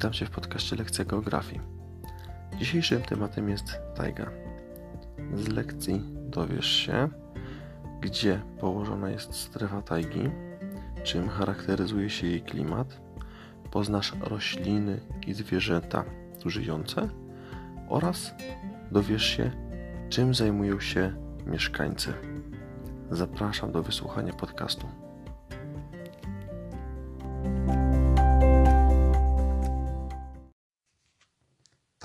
Witam Cię w podcaście Lekcja Geografii. Dzisiejszym tematem jest tajga. Z lekcji dowiesz się, gdzie położona jest strefa tajgi, czym charakteryzuje się jej klimat, poznasz rośliny i zwierzęta tu żyjące oraz dowiesz się, czym zajmują się mieszkańcy. Zapraszam do wysłuchania podcastu.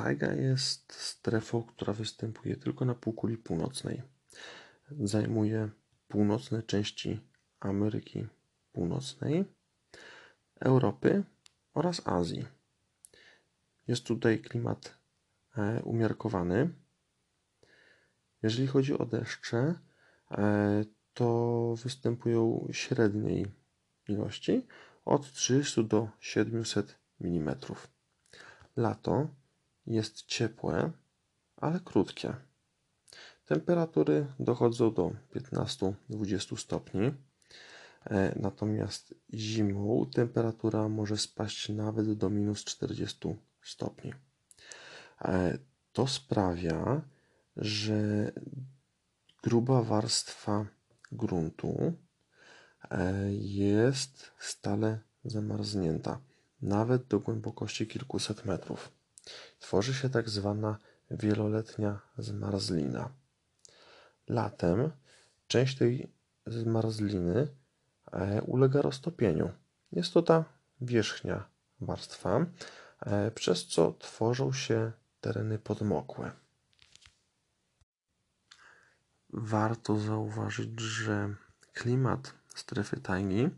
Tajga jest strefą, która występuje tylko na półkuli północnej. Zajmuje północne części Ameryki Północnej, Europy oraz Azji. Jest tutaj klimat e, umiarkowany. Jeżeli chodzi o deszcze, e, to występują średniej ilości od 300 do 700 mm. Lato jest ciepłe, ale krótkie. Temperatury dochodzą do 15-20 stopni. E, natomiast zimą temperatura może spaść nawet do minus 40 stopni. E, to sprawia, że gruba warstwa gruntu e, jest stale zamarznięta, nawet do głębokości kilkuset metrów. Tworzy się tak zwana wieloletnia zmarzlina. Latem część tej zmarzliny e, ulega roztopieniu. Jest to ta wierzchnia warstwa, e, przez co tworzą się tereny podmokłe. Warto zauważyć, że klimat strefy tajgi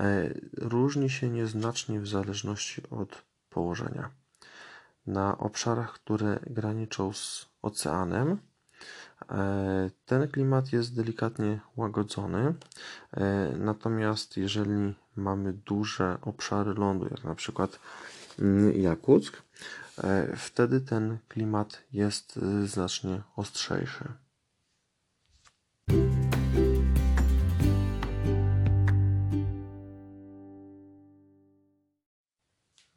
e, różni się nieznacznie w zależności od położenia na obszarach, które graniczą z oceanem. E, ten klimat jest delikatnie łagodzony, e, natomiast jeżeli mamy duże obszary lądu, jak na przykład Jakuck, e, wtedy ten klimat jest znacznie ostrzejszy.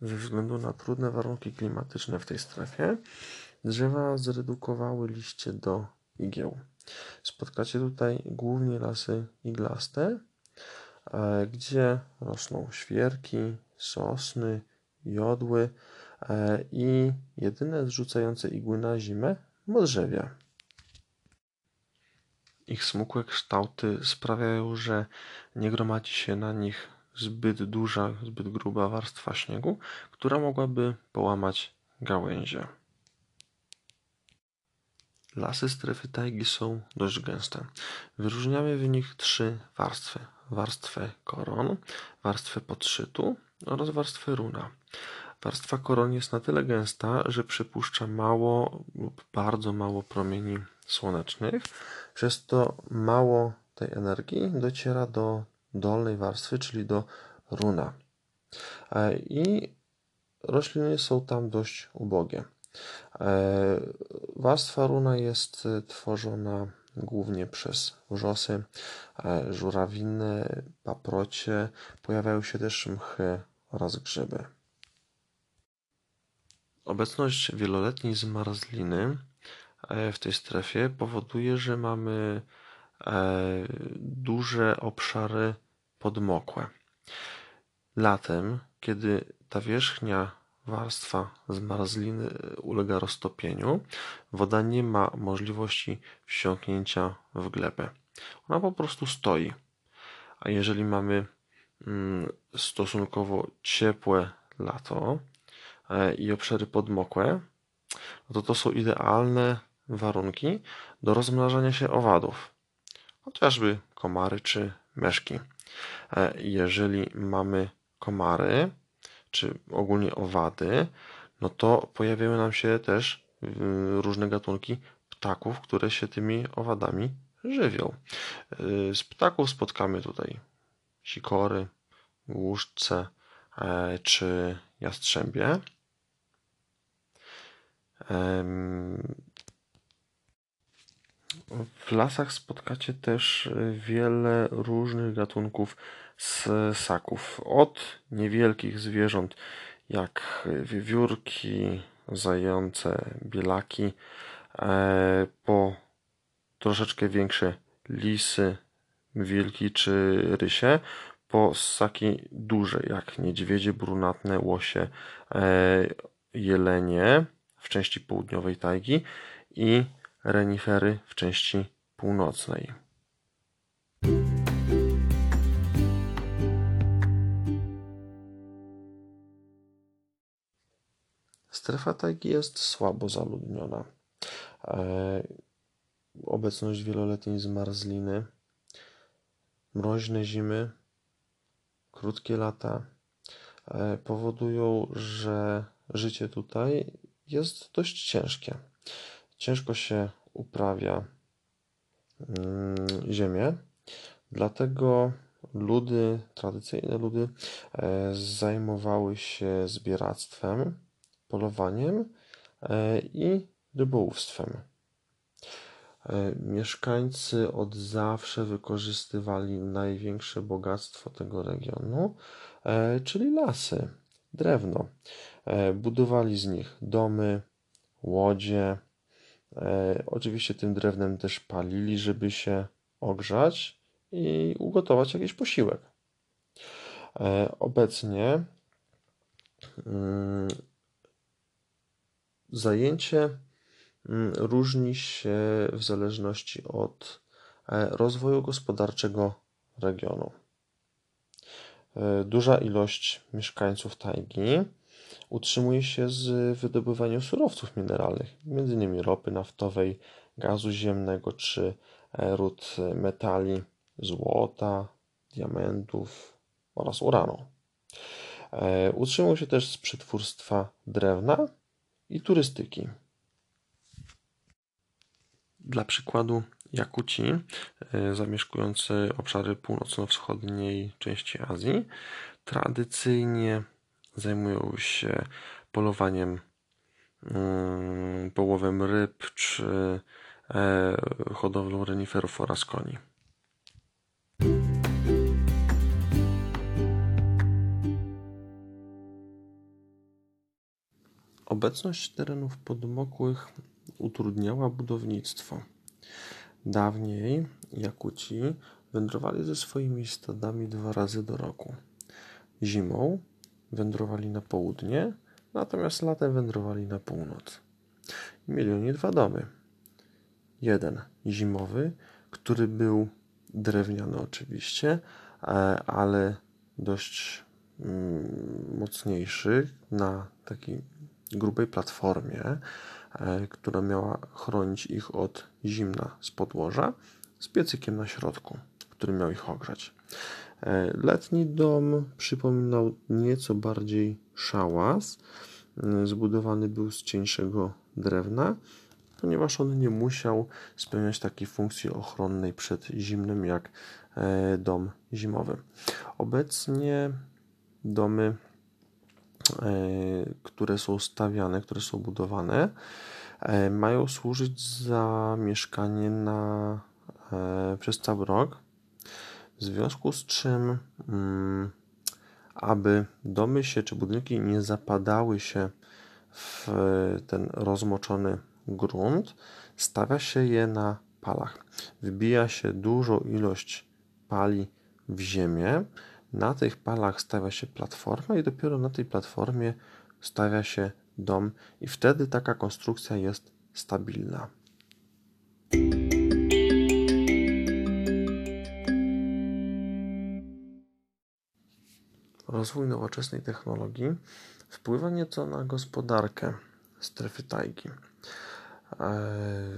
Ze względu na trudne warunki klimatyczne w tej strefie, drzewa zredukowały liście do igieł. Spotkacie tutaj głównie lasy iglaste, e, gdzie rosną świerki, sosny, jodły e, i jedyne zrzucające igły na zimę modrzewia. Ich smukłe kształty sprawiają, że nie gromadzi się na nich zbyt duża, zbyt gruba warstwa śniegu, która mogłaby połamać gałęzie. Lasy strefy tajgi są dość gęste. Wyróżniamy w nich trzy warstwy. Warstwę koron, warstwę podszytu oraz warstwę runa. Warstwa koron jest na tyle gęsta, że przypuszcza mało lub bardzo mało promieni słonecznych, przez to mało tej energii dociera do dolnej warstwy, czyli do runa. E, I rośliny są tam dość ubogie. E, warstwa runa jest tworzona głównie przez wrzosy, e, żurawiny, paprocie. Pojawiają się też mchy oraz grzyby. Obecność wieloletniej zmarzliny w tej strefie powoduje, że mamy duże obszary podmokłe. Latem, kiedy ta wierzchnia warstwa zmarzliny ulega roztopieniu, woda nie ma możliwości wsiąknięcia w glebę. Ona po prostu stoi. A jeżeli mamy mm, stosunkowo ciepłe lato e, i obszary podmokłe, no to to są idealne warunki do rozmnażania się owadów, chociażby komary czy meszki. E, jeżeli mamy komary, czy ogólnie owady, no to pojawiają nam się też różne gatunki ptaków, które się tymi owadami żywią. Y, z ptaków spotkamy tutaj sikory, łuszcze e, czy jastrzębie. W lasach spotkacie też wiele różnych gatunków ssaków. Od niewielkich zwierząt, jak wiewiórki, zające, bielaki, po troszeczkę większe lisy, wilki czy rysie, po ssaki duże, jak niedźwiedzie, brunatne, łosie, jelenie w części południowej tajgi i renifery w części północnej. Strefa tajgi jest słabo zaludniona. E, obecność wieloletniej zmarzliny, mroźne zimy, krótkie lata e, powodują, że życie tutaj jest dość ciężkie. Ciężko się uprawia mm, ziemię, dlatego ludy, tradycyjne ludy e, zajmowały się zbieractwem, polowaniem e, i rybołówstwem. E, mieszkańcy od zawsze wykorzystywali największe bogactwo tego regionu, czyli lasy, drewno. Budowali z nich domy, łodzie. Oczywiście tym drewnem też palili, żeby się ogrzać i ugotować jakiś posiłek. Obecnie mm, Zajęcie mm, różni się w zależności od e, rozwoju gospodarczego regionu. E, duża ilość mieszkańców tajgi utrzymuje się z wydobywania surowców mineralnych, m.in. ropy naftowej, gazu ziemnego czy e, ród metali, złota, diamentów oraz uranu. Utrzymuje się też z przetwórstwa drewna i turystyki. Dla przykładu, Jakuci, e, zamieszkujący obszary północno-wschodniej części Azji, tradycyjnie zajmują się polowaniem, mm, połowem ryb czy e, hodowlą reniferów oraz koni. Obecność terenów podmokłych utrudniała budownictwo. Dawniej Jakuci wędrowali ze swoimi stadami dwa razy do roku. Zimą wędrowali na południe, natomiast latem wędrowali na północ. Mieli oni dwa domy. Jeden zimowy, który był drewniany oczywiście, e, ale dość mm, mocniejszy na taki grubej platformie, e, która miała chronić ich od zimna z podłoża, z piecykiem na środku, który miał ich ogrzać. E, letni dom przypominał nieco bardziej szałas. E, zbudowany był z cieńszego drewna, ponieważ on nie musiał spełniać takiej funkcji ochronnej przed zimnym jak dom zimowy. Obecnie domy E, które są stawiane, które są budowane, e, mają służyć za mieszkanie na, e, przez cały rok. W związku z czym, mm, aby domy się czy budynki nie zapadały się w ten rozmoczony grunt, stawia się je na palach. Wbija się dużą ilość pali w ziemię, na tych palach stawia się platforma i dopiero na tej platformie stawia się dom i wtedy taka konstrukcja jest stabilna. Rozwój nowoczesnej technologii wpływa nieco na gospodarkę strefy tajgi. E,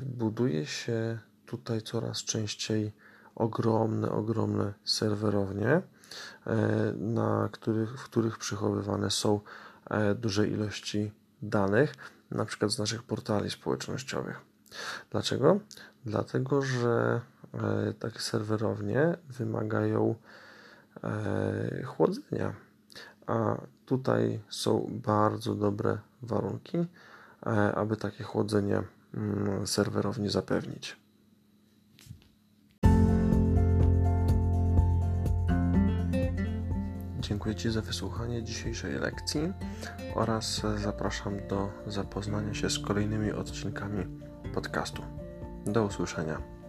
buduje się tutaj coraz częściej ogromne, ogromne serwerownie, E, na których, w których przechowywane są e, duże ilości danych, na przykład z naszych portali społecznościowych. Dlaczego? Dlatego, że takie serwerownie wymagają chłodzenia, a tutaj są bardzo dobre warunki, aby takie chłodzenie mm, serwerowni zapewnić. Dziękuję Ci za wysłuchanie dzisiejszej lekcji. oraz zapraszam do zapoznania się z kolejnymi odcinkami podcastu. Do usłyszenia.